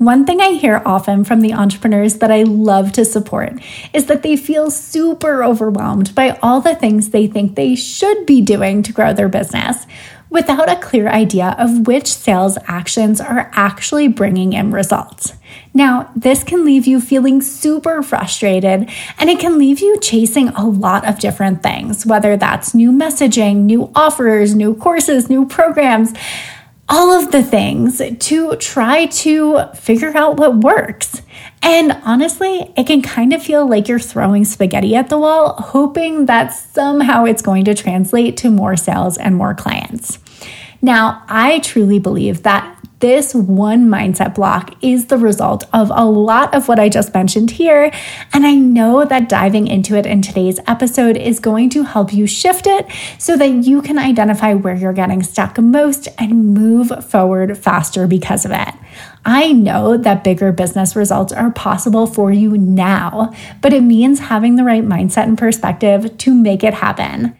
One thing I hear often from the entrepreneurs that I love to support is that they feel super overwhelmed by all the things they think they should be doing to grow their business without a clear idea of which sales actions are actually bringing in results. Now, this can leave you feeling super frustrated and it can leave you chasing a lot of different things, whether that's new messaging, new offers, new courses, new programs all of the things to try to figure out what works. And honestly, it can kind of feel like you're throwing spaghetti at the wall, hoping that somehow it's going to translate to more sales and more clients. Now, I truly believe that this one mindset block is the result of a lot of what I just mentioned here. And I know that diving into it in today's episode is going to help you shift it so that you can identify where you're getting stuck most and move forward faster because of it. I know that bigger business results are possible for you now, but it means having the right mindset and perspective to make it happen.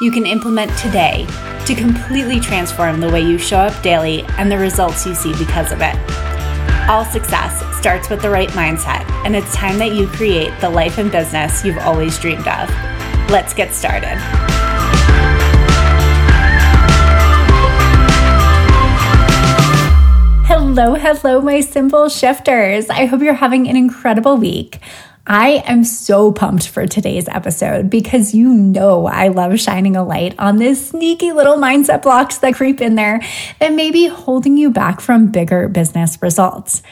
you can implement today to completely transform the way you show up daily and the results you see because of it. All success starts with the right mindset, and it's time that you create the life and business you've always dreamed of. Let's get started. Hello, hello, my simple shifters. I hope you're having an incredible week. I am so pumped for today's episode because you know I love shining a light on these sneaky little mindset blocks that creep in there that may be holding you back from bigger business results.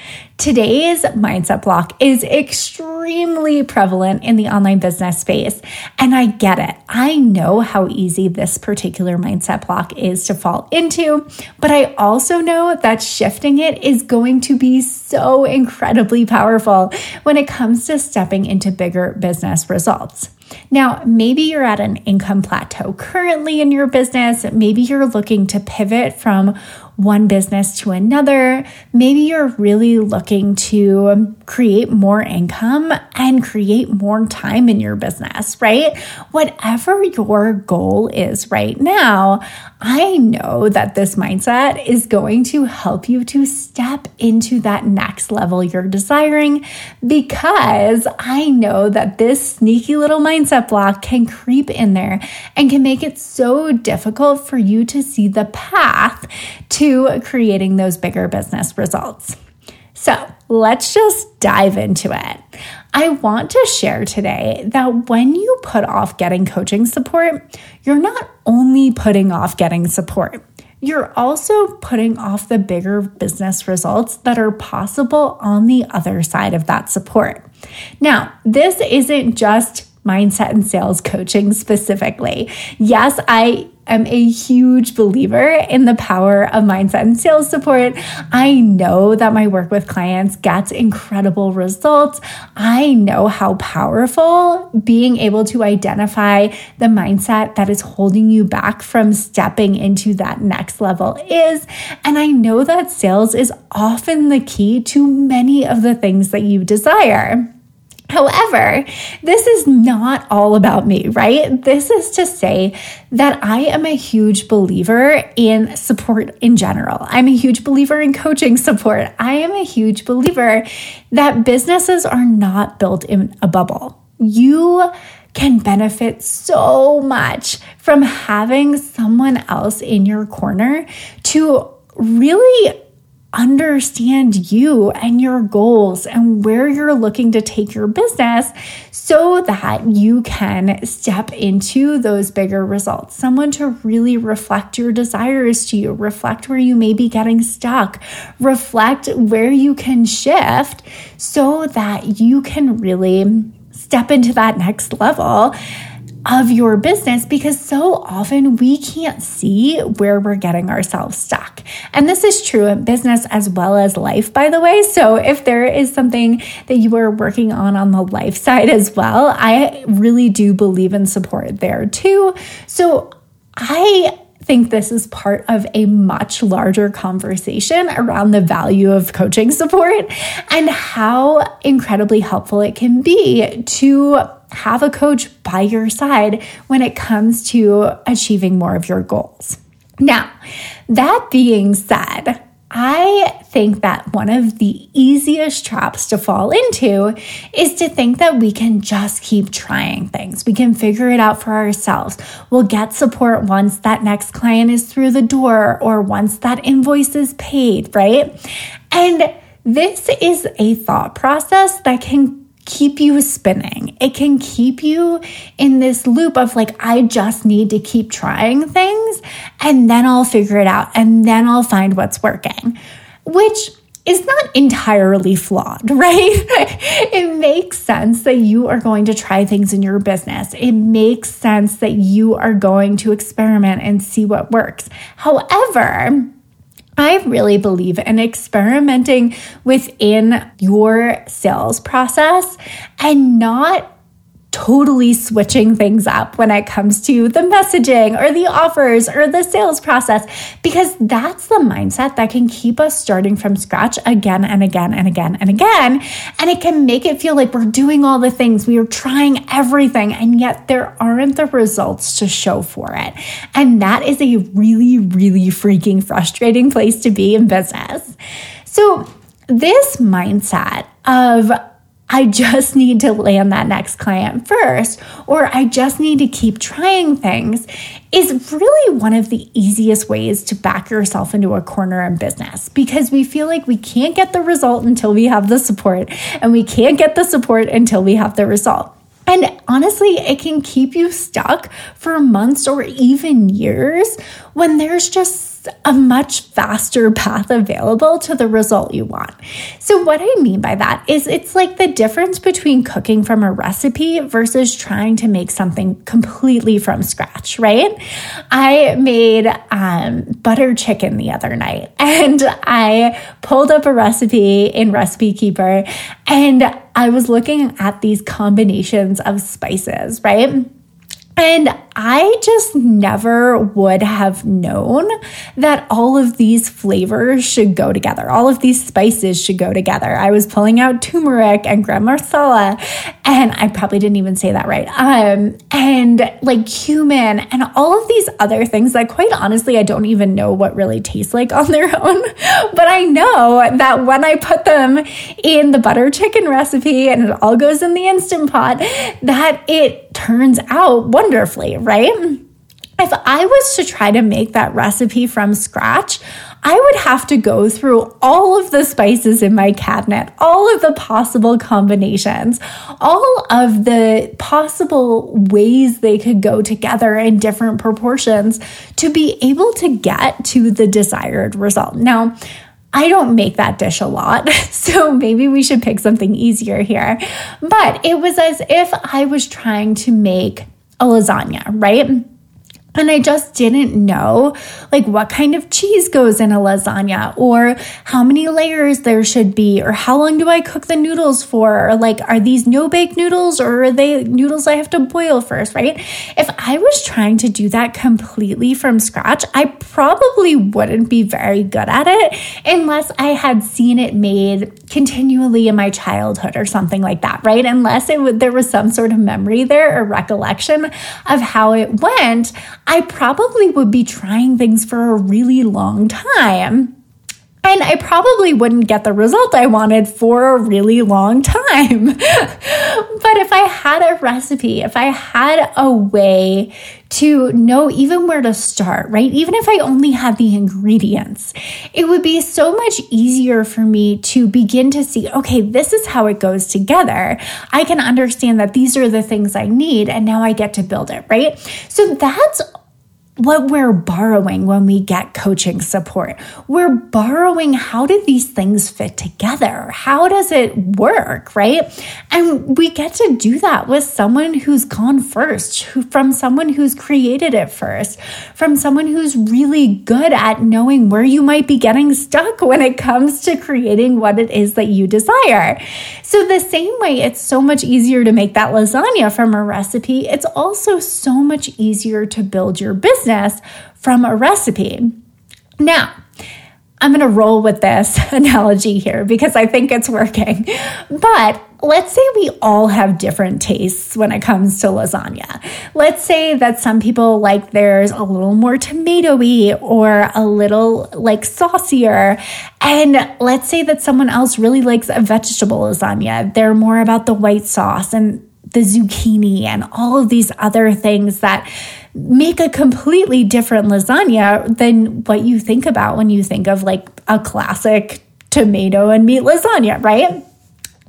Today's mindset block is extremely prevalent in the online business space, and I get it. I know how easy this particular mindset block is to fall into, but I also know that shifting it is going to be so incredibly powerful when it comes to stepping into bigger business results. Now, maybe you're at an income plateau currently in your business. Maybe you're looking to pivot from one business to another. Maybe you're really looking to create more income and create more time in your business, right? Whatever your goal is right now, I know that this mindset is going to help you to step into that next level you're desiring because I know that this sneaky little mindset block can creep in there and can make it so difficult for you to see the path to creating those bigger business results. So let's just dive into it. I want to share today that when you put off getting coaching support, you're not only putting off getting support, you're also putting off the bigger business results that are possible on the other side of that support. Now, this isn't just mindset and sales coaching specifically. Yes, I am a huge believer in the power of mindset and sales support. I know that my work with clients gets incredible results. I know how powerful being able to identify the mindset that is holding you back from stepping into that next level is. And I know that sales is often the key to many of the things that you desire. However, this is not all about me, right? This is to say that I am a huge believer in support in general. I'm a huge believer in coaching support. I am a huge believer that businesses are not built in a bubble. You can benefit so much from having someone else in your corner to really understand you and your goals and where you're looking to take your business so that you can step into those bigger results. Someone to really reflect your desires to you, reflect where you may be getting stuck, reflect where you can shift so that you can really step into that next level of your business because so often we can't see where we're getting ourselves stuck. And this is true in business as well as life, by the way. So if there is something that you are working on on the life side as well, I really do believe in support there too. So I think this is part of a much larger conversation around the value of coaching support and how incredibly helpful it can be to have a coach by your side when it comes to achieving more of your goals. Now, that being said, I think that one of the easiest traps to fall into is to think that we can just keep trying things. We can figure it out for ourselves. We'll get support once that next client is through the door or once that invoice is paid, right? And this is a thought process that can keep you spinning. It can keep you in this loop of like, I just need to keep trying things and then I'll figure it out and then I'll find what's working, which is not entirely flawed, right? it makes sense that you are going to try things in your business. It makes sense that you are going to experiment and see what works. However, I really believe in experimenting within your sales process and not totally switching things up when it comes to the messaging or the offers or the sales process, because that's the mindset that can keep us starting from scratch again and again and again and again. And it can make it feel like we're doing all the things, we are trying everything, and yet there aren't the results to show for it. And that is a really, really freaking frustrating place to be in business. So, this mindset of I just need to land that next client first, or I just need to keep trying things is really one of the easiest ways to back yourself into a corner in business because we feel like we can't get the result until we have the support, and we can't get the support until we have the result. And honestly, it can keep you stuck for months or even years when there's just a much faster path available to the result you want. So, what I mean by that is it's like the difference between cooking from a recipe versus trying to make something completely from scratch, right? I made um, butter chicken the other night and I pulled up a recipe in Recipe Keeper and I was looking at these combinations of spices, right? And I just never would have known that all of these flavors should go together. All of these spices should go together. I was pulling out turmeric and gram masala, and I probably didn't even say that right. Um, and like cumin and all of these other things that, quite honestly, I don't even know what really tastes like on their own. But I know that when I put them in the butter chicken recipe and it all goes in the instant pot, that it turns out wonderfully, right? If I was to try to make that recipe from scratch, I would have to go through all of the spices in my cabinet, all of the possible combinations, all of the possible ways they could go together in different proportions to be able to get to the desired result. Now, I don't make that dish a lot, so maybe we should pick something easier here. But it was as if I was trying to make a lasagna, right? And I just didn't know like what kind of cheese goes in a lasagna or how many layers there should be or how long do I cook the noodles for or like are these no bake noodles or are they noodles I have to boil first, right? If I was trying to do that completely from scratch, I probably wouldn't be very good at it unless I had seen it made continually in my childhood or something like that, right? Unless it would, there was some sort of memory there or recollection of how it went. I probably would be trying things for a really long time. And I probably wouldn't get the result I wanted for a really long time. but if I had a recipe, if I had a way to know even where to start, right? Even if I only had the ingredients, it would be so much easier for me to begin to see, okay, this is how it goes together. I can understand that these are the things I need, and now I get to build it, right? So that's what we're borrowing when we get coaching support. We're borrowing how do these things fit together? How does it work, right? And we get to do that with someone who's gone first, who, from someone who's created it first, from someone who's really good at knowing where you might be getting stuck when it comes to creating what it is that you desire. So, the same way it's so much easier to make that lasagna from a recipe, it's also so much easier to build your business business from a recipe. Now, I'm going to roll with this analogy here because I think it's working. But let's say we all have different tastes when it comes to lasagna. Let's say that some people like theirs a little more tomatoey or a little like saucier. And let's say that someone else really likes a vegetable lasagna. They're more about the white sauce and the zucchini and all of these other things that make a completely different lasagna than what you think about when you think of like a classic tomato and meat lasagna, right?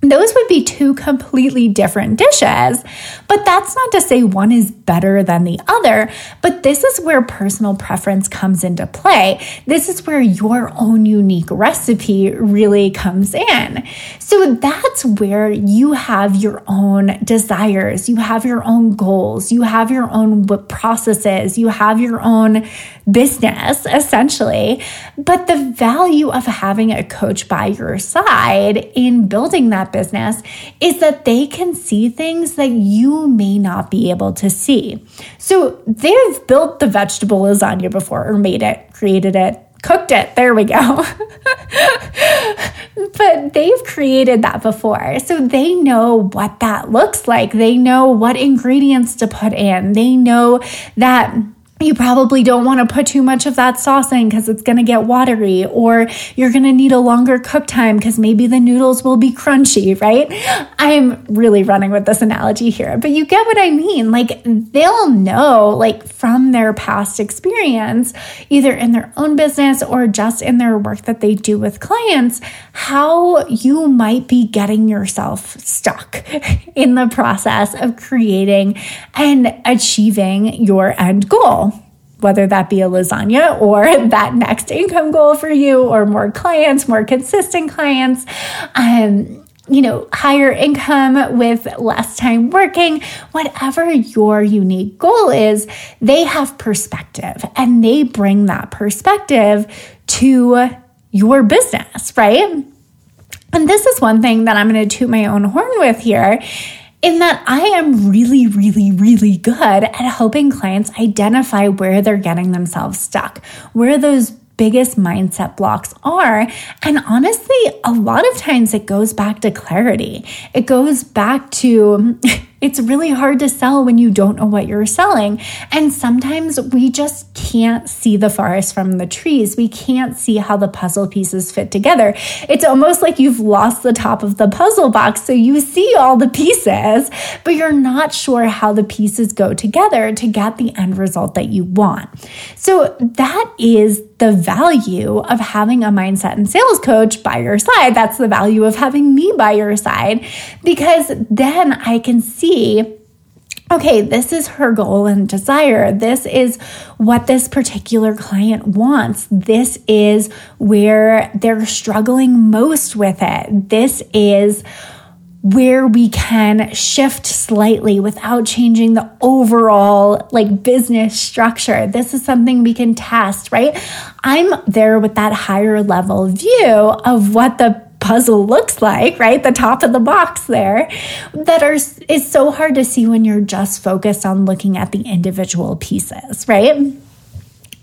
Those would be two completely different dishes, but that's not to say one is better than the other. But this is where personal preference comes into play. This is where your own unique recipe really comes in. So that's where you have your own desires, you have your own goals, you have your own processes, you have your own business, essentially. But the value of having a coach by your side in building that business is that they can see things that you may not be able to see. So they've built the vegetable lasagna before, or made it, created it, cooked it. There we go. but they've created that before. So they know what that looks like. They know what ingredients to put in. They know that you probably don't want to put too much of that sauce in because it's going to get watery, or you're going to need a longer cook time because maybe the noodles will be crunchy, right? I'm really running with this analogy here, but you get what I mean. Like they'll know, like from their past experience, either in their own business or just in their work that they do with clients, how you might be getting yourself stuck in the process of creating and achieving your end goal whether that be a lasagna or that next income goal for you or more clients, more consistent clients. Um, you know, higher income with less time working, whatever your unique goal is, they have perspective and they bring that perspective to your business, right? And this is one thing that I'm going to toot my own horn with here in that I am really, really, really good at helping clients identify where they're getting themselves stuck, where those biggest mindset blocks are. And honestly, a lot of times it goes back to clarity. It goes back to It's really hard to sell when you don't know what you're selling. And sometimes we just can't see the forest from the trees. We can't see how the puzzle pieces fit together. It's almost like you've lost the top of the puzzle box. So you see all the pieces, but you're not sure how the pieces go together to get the end result that you want. So that is the value of having a mindset and sales coach by your side. That's the value of having me by your side because then I can see okay, this is her goal and desire. This is what this particular client wants. This is where they're struggling most with it. This is where we can shift slightly without changing the overall like business structure. This is something we can test, right? I'm there with that higher level view of what the puzzle looks like, right? The top of the box there that are is so hard to see when you're just focused on looking at the individual pieces, right?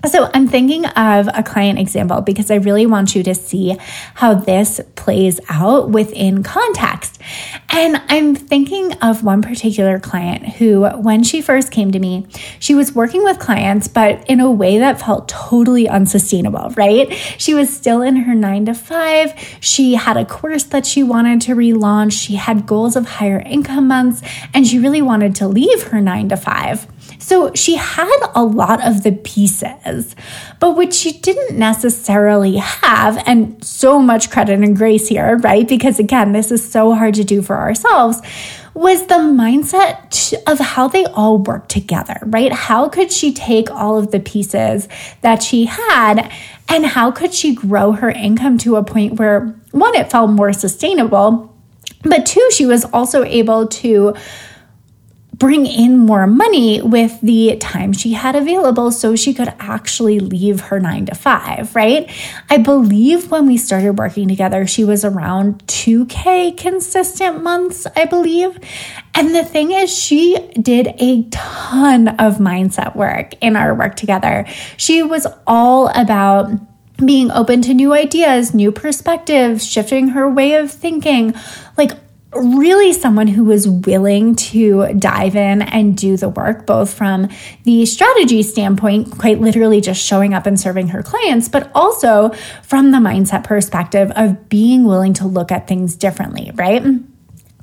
So, I'm thinking of a client example because I really want you to see how this plays out within context. And I'm thinking of one particular client who, when she first came to me, she was working with clients, but in a way that felt totally unsustainable, right? She was still in her nine to five. She had a course that she wanted to relaunch. She had goals of higher income months, and she really wanted to leave her nine to five. So she had a lot of the pieces, but what she didn't necessarily have, and so much credit and grace here, right? Because again, this is so hard to do for ourselves. was the mindset of how they all work together, right? How could she take all of the pieces that she had and how could she grow her income to a point where one, it felt more sustainable, but two, she was also able to bring in more money with the time she had available so she could actually leave her nine to five, right? I believe when we started working together, she was around 2K consistent months, I believe. And the thing is, she did a ton of mindset work in our work together. She was all about being open to new ideas, new perspectives, shifting her way of thinking, like really someone who was willing to dive in and do the work, both from the strategy standpoint, quite literally just showing up and serving her clients, but also from the mindset perspective of being willing to look at things differently, right?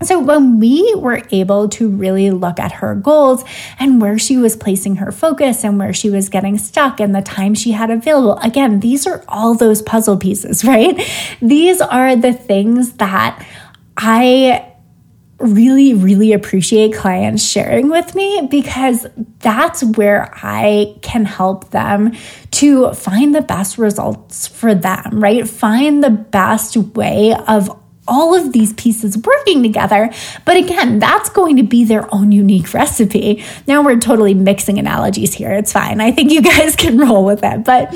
So, when we were able to really look at her goals and where she was placing her focus and where she was getting stuck and the time she had available, again, these are all those puzzle pieces, right? These are the things that I really, really appreciate clients sharing with me because that's where I can help them to find the best results for them, right? Find the best way of all of these pieces working together. But again, that's going to be their own unique recipe. Now we're totally mixing analogies here. It's fine. I think you guys can roll with it. But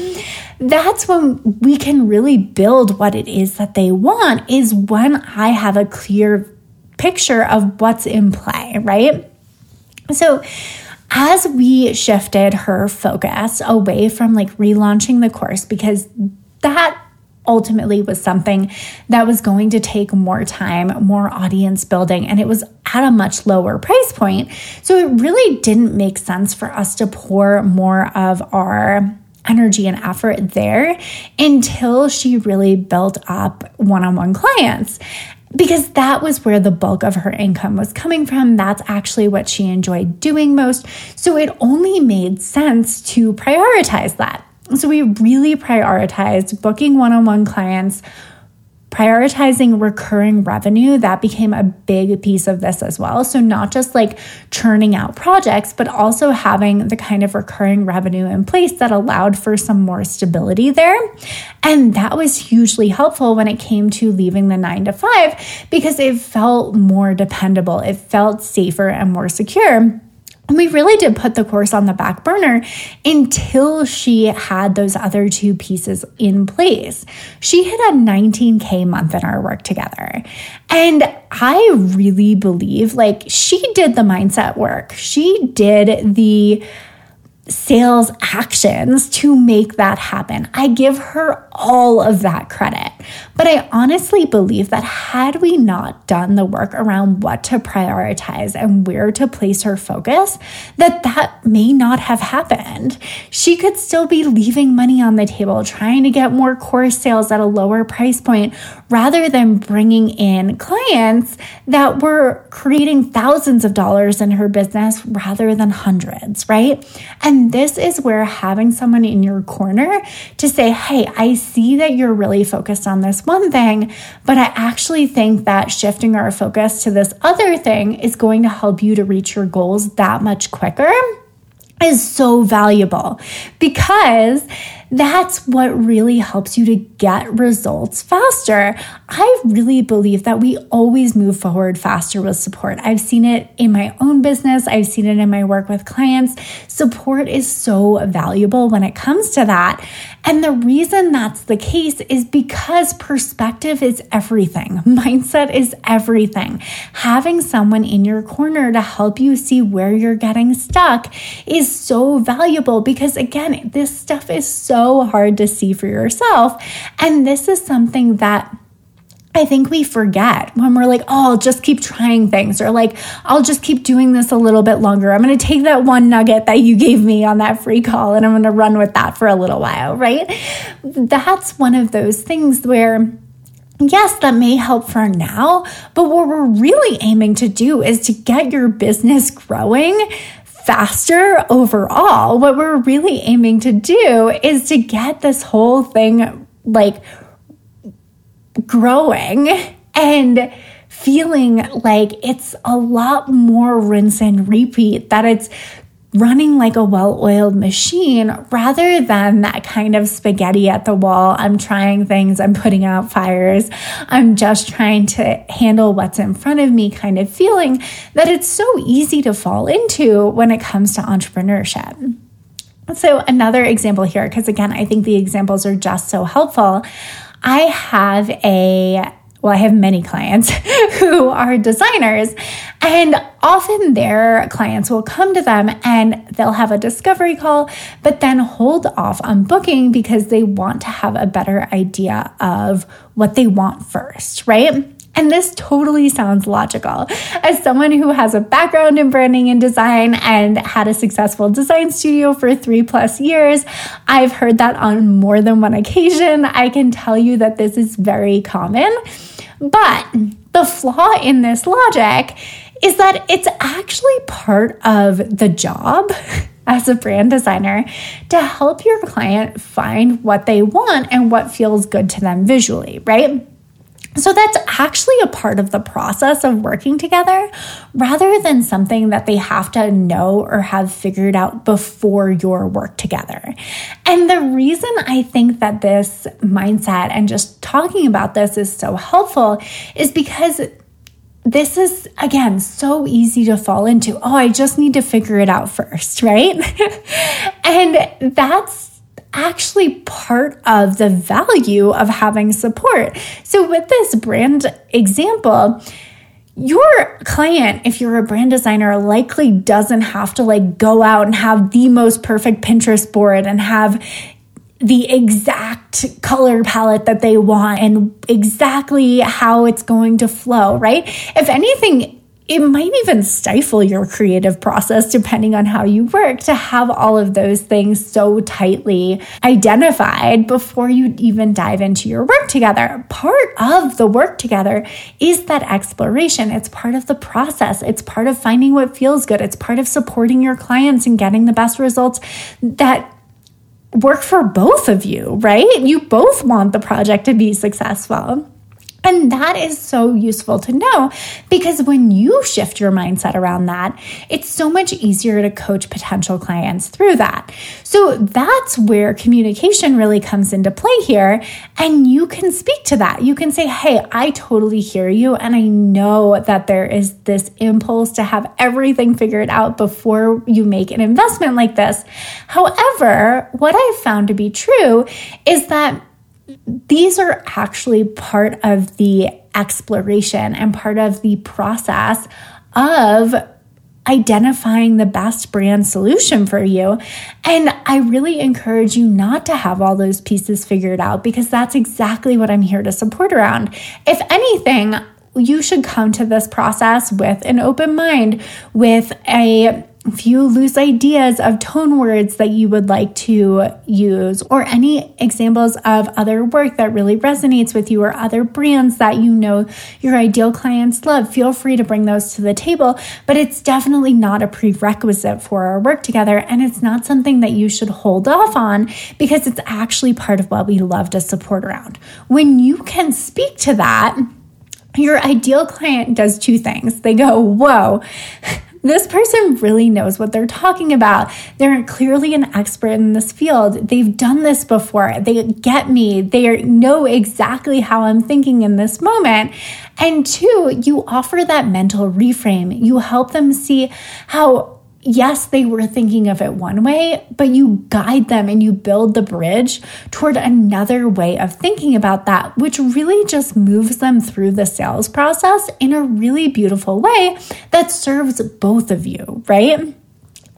that's when we can really build what it is that they want is when I have a clear picture of what's in play, right? So, as we shifted her focus away from like relaunching the course, because that ultimately was something that was going to take more time, more audience building, and it was at a much lower price point. So it really didn't make sense for us to pour more of our energy and effort there until she really built up one on one clients because that was where the bulk of her income was coming from. That's actually what she enjoyed doing most. So it only made sense to prioritize that. So we really prioritized booking one on one clients prioritizing recurring revenue that became a big piece of this as well. So not just like churning out projects but also having the kind of recurring revenue in place that allowed for some more stability there. And that was hugely helpful when it came to leaving the 9 to 5 because it felt more dependable. It felt safer and more secure we really did put the course on the back burner until she had those other two pieces in place. She hit a 19K month in our work together. And I really believe like she did the mindset work. She did the sales actions to make that happen. I give her all of that credit. But I honestly believe that had we not done the work around what to prioritize and where to place her focus, that that may not have happened. She could still be leaving money on the table, trying to get more course sales at a lower price point rather than bringing in clients that were creating thousands of dollars in her business rather than hundreds, right? And this is where having someone in your corner to say, Hey, I see that you're really focused on this one thing, but I actually think that shifting our focus to this other thing is going to help you to reach your goals that much quicker is so valuable. Because that's what really helps you to get results faster. I really believe that we always move forward faster with support. I've seen it in my own business, I've seen it in my work with clients. Support is so valuable when it comes to that. And the reason that's the case is because perspective is everything, mindset is everything. Having someone in your corner to help you see where you're getting stuck is so valuable because, again, this stuff is so so hard to see for yourself. And this is something that I think we forget when we're like, oh, I'll just keep trying things, or like, I'll just keep doing this a little bit longer. I'm going to take that one nugget that you gave me on that free call and I'm going to run with that for a little while, right? That's one of those things where, yes, that may help for now, but what we're really aiming to do is to get your business growing faster overall. What we're really aiming to do is to get this whole thing like growing and feeling like it's a lot more rinse and repeat, that it's running like a well oiled machine rather than that kind of spaghetti at the wall. I'm trying things, I'm putting out fires, I'm just trying to handle what's in front of me kind of feeling that it's so easy to fall into when it comes to entrepreneurship. So, another example here, because again, I think the examples are just so helpful. I have a well, I have many clients who are designers, and often their clients will come to them and they'll have a discovery call, but then hold off on booking because they want to have a better idea of what they want first, right? And this totally sounds logical. As someone who has a background in branding and design and had a successful design studio for three plus years, I've heard that on more than one occasion. I can tell you that this is very common. But the flaw in this logic is that it's actually part of the job as a brand designer to help your client find what they want and what feels good to them visually, right? So that's actually a part of the process of working together rather than something that they have to know or have figured out before your work together. And the reason I think that this mindset and just talking about this is so helpful is because this is again so easy to fall into. Oh, I just need to figure it out first, right? and that's actually part of the value of having support. So, with this brand example, your client, if you're a brand designer, likely doesn't have to like go out and have the most perfect Pinterest board and have the exact color palette that they want and exactly how it's going to flow, right? If anything, it might even stifle your creative process depending on how you work to have all of those things so tightly identified before you even dive into your work together. Part of the work together is that exploration. It's part of the process. It's part of finding what feels good. It's part of supporting your clients and getting the best results that work for both of you, right? You both want the project to be successful. And that is so useful to know because when you shift your mindset around that, it's so much easier to coach potential clients through that. So that's where communication really comes into play here. And you can speak to that. You can say, Hey, I totally hear you. And I know that there is this impulse to have everything figured out before you make an investment like this. However, what I've found to be true is that these are actually part of the exploration and part of the process of identifying the best brand solution for you. And I really encourage you not to have all those pieces figured out because that's exactly what I'm here to support around. If anything, you should come to this process with an open mind, with a few loose ideas of tone words that you would like to use, or any examples of other work that really resonates with you, or other brands that you know your ideal clients love, feel free to bring those to the table. But it's definitely not a prerequisite for our work together. And it's not something that you should hold off on because it's actually part of what we love to support around. When you can speak to that, your ideal client does two things. They go, Whoa, this person really knows what they're talking about. They're clearly an expert in this field. They've done this before. They get me. They know exactly how I'm thinking in this moment. And two, you offer that mental reframe. You help them see how yes, they were thinking of it one way, but you guide them and you build the bridge toward another way of thinking about that, which really just moves them through the sales process in a really beautiful way that serves both of you, right?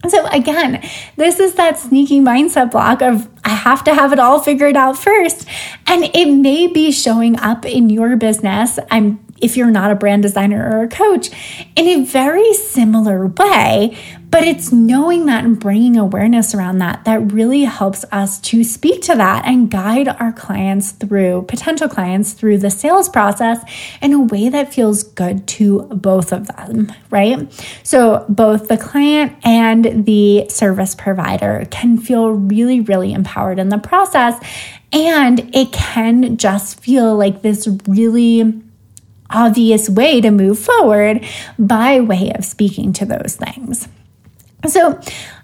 So, again, this is that sneaky mindset block of I have to have it all figured out first. And it may be showing up in your business. I'm if you're not a brand designer or a coach in a very similar way. But it's knowing that and bringing awareness around that that really helps us to speak to that and guide our clients through, potential clients through the sales process in a way that feels good to both of them, right? So both the client and the service provider can feel really, really empowered in the process. And it can just feel like this really obvious way to move forward by way of speaking to those things. So,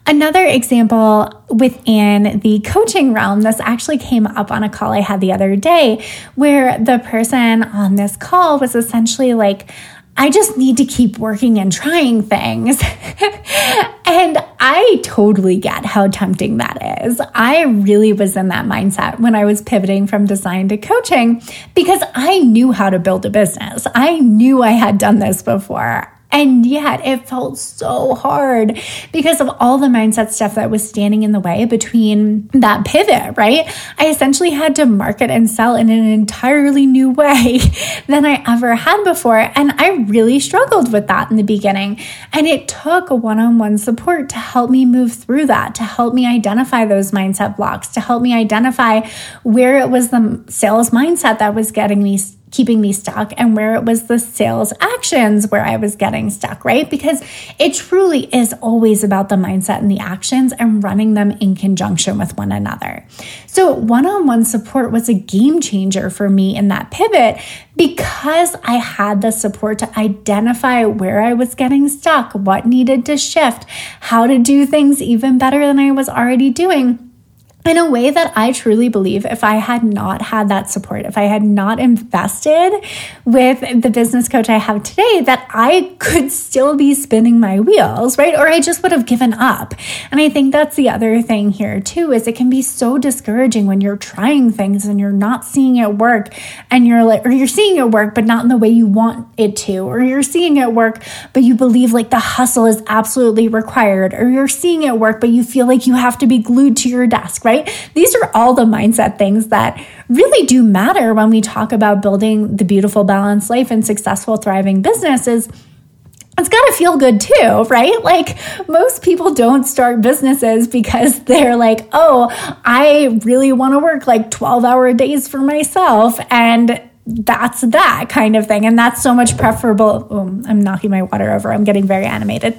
Another example within the coaching realm, this actually came up on a call I had the other day where the person on this call was essentially like, I just need to keep working and trying things. and I totally get how tempting that is. I really was in that mindset when I was pivoting from design to coaching because I knew how to build a business. I knew I had done this before. And yet it felt so hard because of all the mindset stuff that was standing in the way between that pivot, right? I essentially had to market and sell in an entirely new way than I ever had before. And I really struggled with that in the beginning. And it took a one on one support to help me move through that, to help me identify those mindset blocks, to help me identify where it was the sales mindset that was getting me keeping me stuck and where it was the sales actions where I was getting stuck, right? Because it truly is always about the mindset and the actions and running them in conjunction with one another. So one on one support was a game changer for me in that pivot because I had the support to identify where I was getting stuck, what needed to shift, how to do things even better than I was already doing in a way that I truly believe if I had not had that support, if I had not invested with the business coach I have today, that I could still be spinning my wheels, right? Or I just would have given up. And I think that's the other thing here too, is it can be so discouraging when you're trying things and you're not seeing it work and you're like, or you're seeing it work, but not in the way you want it to, or you're seeing it work, but you believe like the hustle is absolutely required, or you're seeing it work, but you feel like you have to be glued to your desk, right? Right? These are all the mindset things that really do matter when we talk about building the beautiful, balanced life and successful, thriving businesses it's got to feel good too, right? Like most people don't start businesses because they're like, oh, I really want to work like 12 hour days for myself. And that's that kind of thing. And that's so much preferable. Oh, I'm knocking my water over. I'm getting very animated.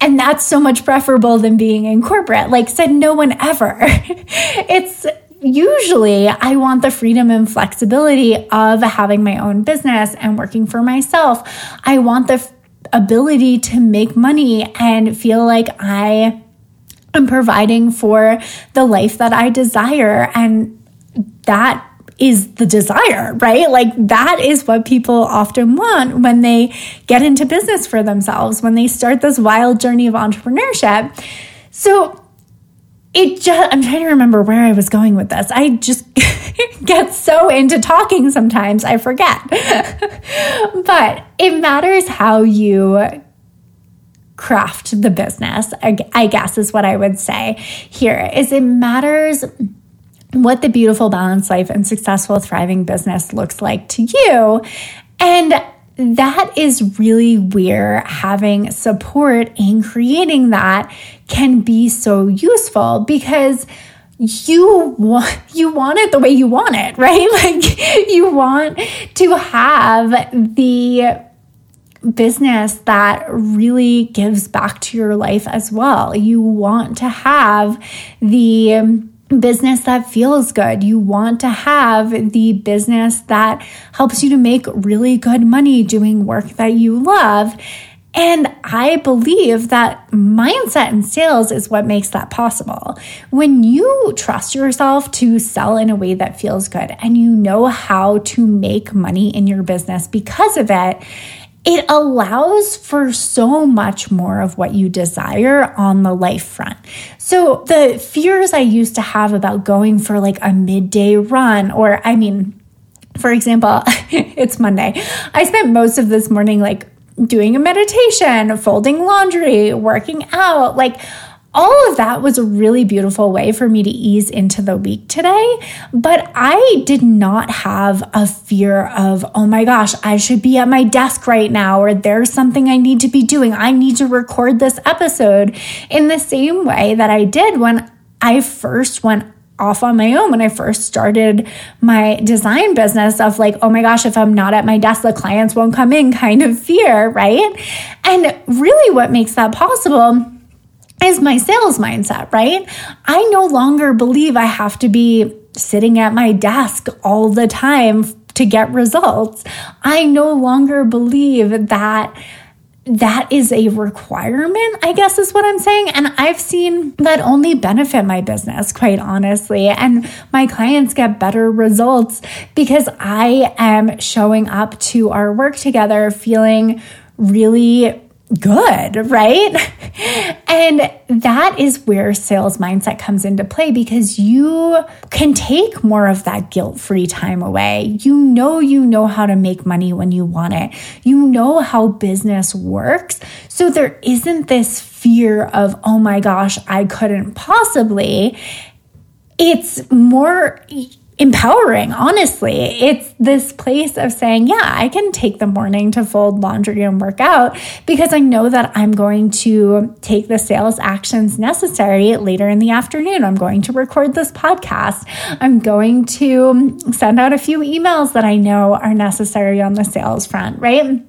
And that's so much preferable than being in corporate. Like said no one ever. it's usually I want the freedom and flexibility of having my own business and working for myself. I want the f- ability to make money and feel like I am providing for the life that I desire. And that is the desire, right? Like that is what people often want when they get into business for themselves, when they start this wild journey of entrepreneurship. So it just, I'm trying to remember where I was going with this. I just get so into talking sometimes, I forget. but it matters how you craft the business, I guess is what I would say here is it matters what the beautiful, balanced life and successful, thriving business looks like to you. And that is really where having support in creating that can be so useful because you want you want it the way you want it right like you want to have the business that really gives back to your life as well you want to have the business that feels good. You want to have the business that helps you to make really good money doing work that you love. And I believe that mindset and sales is what makes that possible. When you trust yourself to sell in a way that feels good and you know how to make money in your business because of it, it allows for so much more of what you desire on the life front. So the fears I used to have about going for like a midday run, or I mean, for example, it's Monday. I spent most of this morning like doing a meditation, folding laundry, working out, like all of that was a really beautiful way for me to ease into the week today. But I did not have a fear of, oh my gosh, I should be at my desk right now, or there's something I need to be doing. I need to record this episode in the same way that I did when I first went off on my own when I first started my design business of like, oh my gosh, if I'm not at my desk, the clients won't come in kind of fear, right? And really, what makes that possible is my sales mindset, right? I no longer believe I have to be sitting at my desk all the time to get results, I no longer believe that that is a requirement, I guess is what I'm saying. And I've seen that only benefit my business, quite honestly. And my clients get better results because I am showing up to our work together feeling really good, right? And that is where sales mindset comes into play because you can take more of that guilt free time away. You know, you know how to make money when you want it. You know how business works. So there isn't this fear of, oh my gosh, I couldn't possibly. It's more empowering, honestly. It's this place of saying, yeah, I can take the morning to fold laundry and work out because I know that I'm going to take the sales actions necessary later in the afternoon. I'm going to record this podcast. I'm going to send out a few emails that I know are necessary on the sales front, right?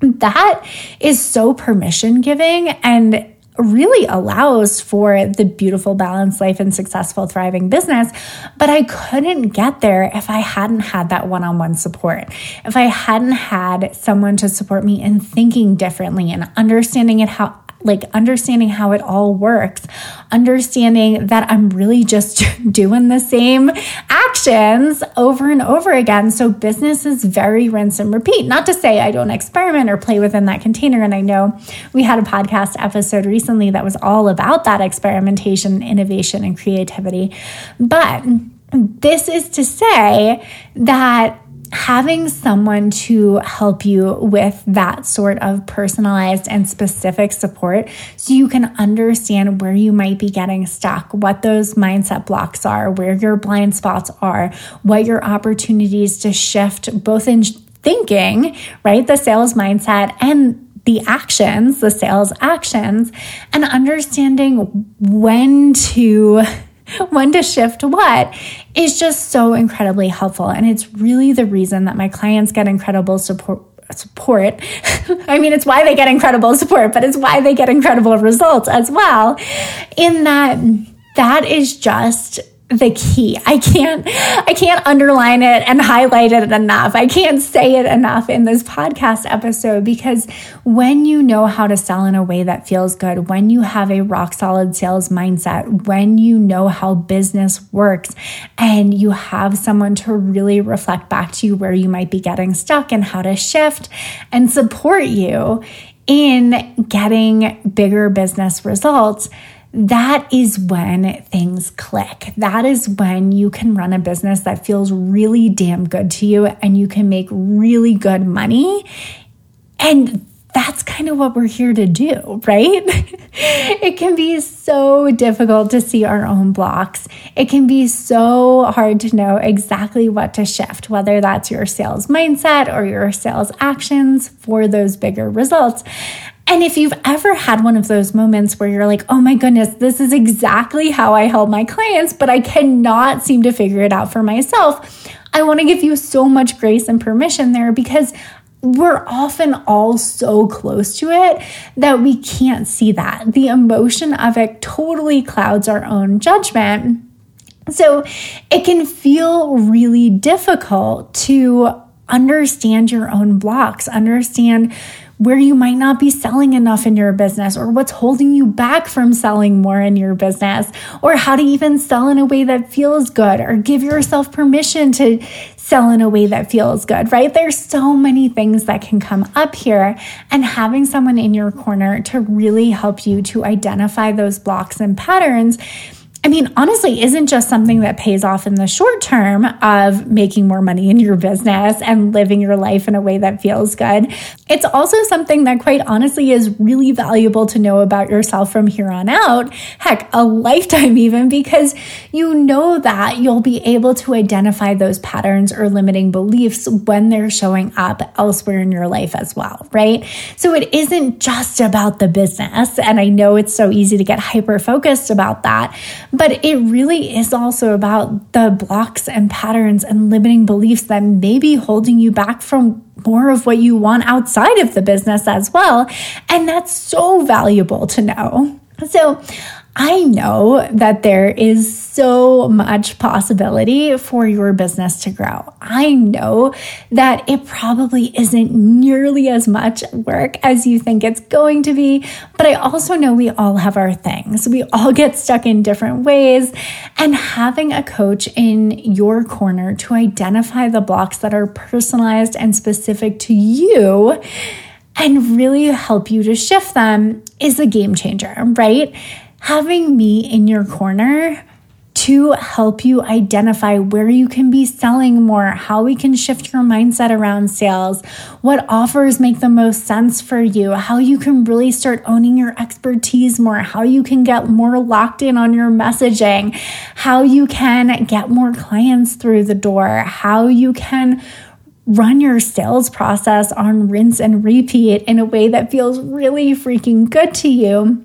That is so permission giving and really allows for the beautiful, balanced life and successful, thriving business. But I couldn't get there if I hadn't had that one on one support. If I hadn't had someone to support me in thinking differently and understanding it how like understanding how it all works, understanding that I'm really just doing the same actions over and over again. So business is very rinse and repeat. Not to say I don't experiment or play within that container. And I know we had a podcast episode recently that was all about that experimentation, innovation, and creativity. But this is to say that having someone to help you with that sort of personalized and specific support so you can understand where you might be getting stuck, what those mindset blocks are, where your blind spots are, what your opportunities to shift both in thinking, right? The sales mindset and the actions, the sales actions, and understanding when to when to shift what is just so incredibly helpful. And it's really the reason that my clients get incredible support support. I mean, it's why they get incredible support, but it's why they get incredible results as well. In that, that is just the key. I can't I can't underline it and highlight it enough. I can't say it enough in this podcast episode because when you know how to sell in a way that feels good, when you have a rock solid sales mindset, when you know how business works and you have someone to really reflect back to you where you might be getting stuck and how to shift and support you in getting bigger business results that is when things click. That is when you can run a business that feels really damn good to you and you can make really good money. And that's kind of what we're here to do, right? it can be so difficult to see our own blocks. It can be so hard to know exactly what to shift, whether that's your sales mindset or your sales actions for those bigger results. And if you've ever had one of those moments where you're like, oh my goodness, this is exactly how I help my clients, but I cannot seem to figure it out for myself, I want to give you so much grace and permission there because we're often all so close to it that we can't see that. The emotion of it totally clouds our own judgment. So it can feel really difficult to understand your own blocks, understand where you might not be selling enough in your business or what's holding you back from selling more in your business or how to even sell in a way that feels good or give yourself permission to sell in a way that feels good, right? There's so many things that can come up here and having someone in your corner to really help you to identify those blocks and patterns I mean, honestly, isn't just something that pays off in the short term of making more money in your business and living your life in a way that feels good. It's also something that, quite honestly, is really valuable to know about yourself from here on out. Heck, a lifetime even, because you know that you'll be able to identify those patterns or limiting beliefs when they're showing up elsewhere in your life as well, right? So it isn't just about the business. And I know it's so easy to get hyper focused about that but it really is also about the blocks and patterns and limiting beliefs that may be holding you back from more of what you want outside of the business as well. And that's so valuable to know. So, I know that there is so much possibility for your business to grow. I know that it probably isn't nearly as much work as you think it's going to be, but I also know we all have our things. We all get stuck in different ways, and having a coach in your corner to identify the blocks that are personalized and specific to you and really help you to shift them is a game changer, right? Having me in your corner to help you identify where you can be selling more, how we can shift your mindset around sales, what offers make the most sense for you, how you can really start owning your expertise more, how you can get more locked in on your messaging, how you can get more clients through the door, how you can run your sales process on rinse and repeat in a way that feels really freaking good to you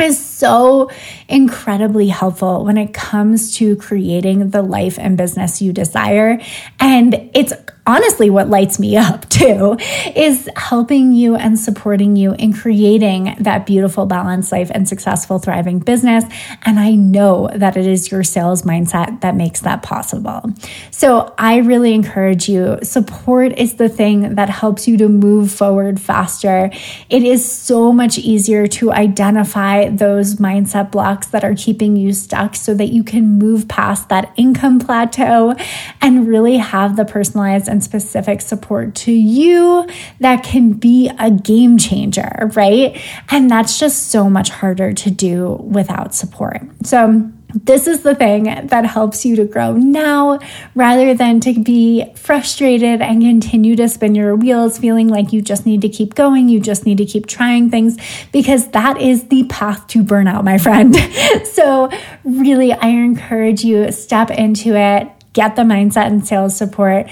is so incredibly helpful when it comes to creating the life and business you desire. And it's honestly what lights me up too is helping you and supporting you in creating that beautiful balanced life and successful thriving business. And i know that it is your sales mindset that makes that possible. So i really encourage you support is the thing that helps you to move forward faster. It is so much easier to identify those mindset blocks that are keeping you stuck so that you can move past that income plateau and really have the personalized and specific support to you that can be a game changer, right? And that's just so much harder to do without support. So, this is the thing that helps you to grow now rather than to be frustrated and continue to spin your wheels feeling like you just need to keep going, you just need to keep trying things because that is the path to burnout, my friend. so, really, I encourage you step into it, get the mindset and sales support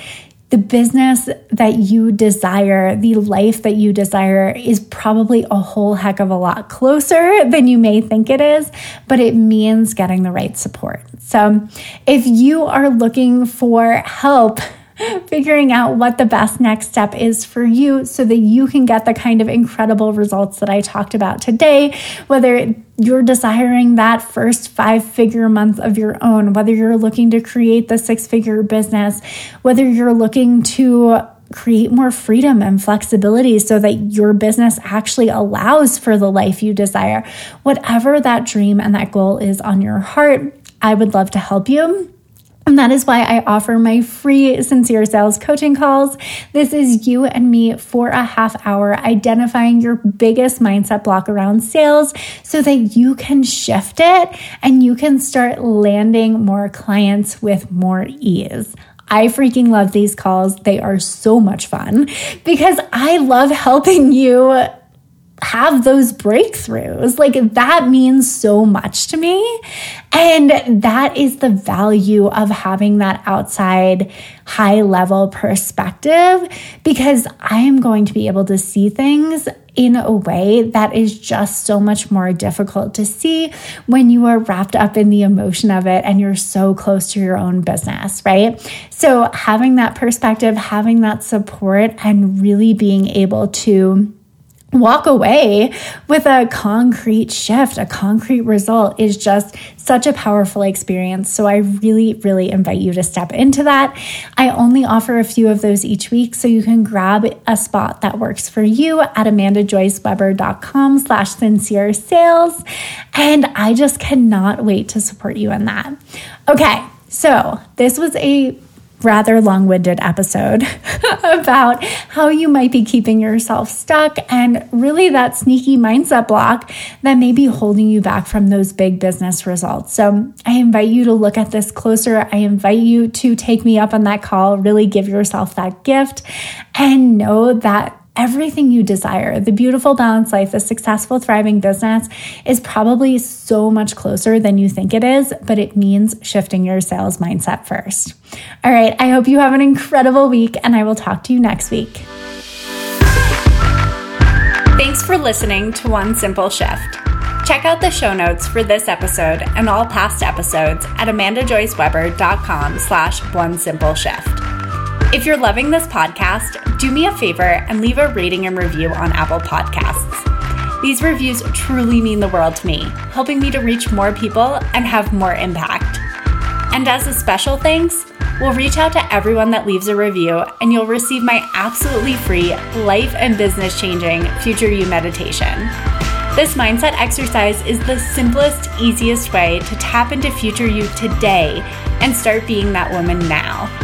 the business that you desire, the life that you desire is probably a whole heck of a lot closer than you may think it is, but it means getting the right support. So if you are looking for help, figuring out what the best next step is for you so that you can get the kind of incredible results that I talked about today, whether you're desiring that first five figure month of your own, whether you're looking to create the six figure business, whether you're looking to create more freedom and flexibility so that your business actually allows for the life you desire. Whatever that dream and that goal is on your heart, I would love to help you. And that is why I offer my free sincere sales coaching calls. This is you and me for a half hour identifying your biggest mindset block around sales so that you can shift it and you can start landing more clients with more ease. I freaking love these calls. They are so much fun because I love helping you have those breakthroughs. Like that means so much to me. And that is the value of having that outside high level perspective because I am going to be able to see things in a way that is just so much more difficult to see when you are wrapped up in the emotion of it and you're so close to your own business, right? So, having that perspective, having that support, and really being able to walk away with a concrete shift, a concrete result is just such a powerful experience. So I really, really invite you to step into that. I only offer a few of those each week, so you can grab a spot that works for you at amandajoyceweber.com slash sincere sales. And I just cannot wait to support you in that. Okay. So, this was a rather long winded episode about how you might be keeping yourself stuck and really that sneaky mindset block that may be holding you back from those big business results. So I invite you to look at this closer. I invite you to take me up on that call, really give yourself that gift and know that everything you desire, the beautiful balanced life, the successful, thriving business is probably so much closer than you think it is, but it means shifting your sales mindset first. All right, I hope you have an incredible week, and I will talk to you next week. Thanks for listening to One Simple Shift. Check out the show notes for this episode and all past episodes at amandajoyceweber.com slash one simple shift. If you're loving this podcast, do me a favor and leave a rating and review on Apple Podcasts. These reviews truly mean the world to me, helping me to reach more people and have more impact. And as a special thanks, we'll reach out to everyone that leaves a review and you'll receive my absolutely free life and business changing Future You meditation. This mindset exercise is the simplest, easiest way to tap into future you today and start being that woman now.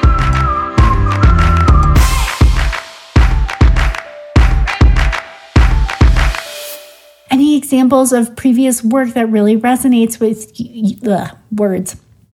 Examples of previous work that really resonates with ugh, words?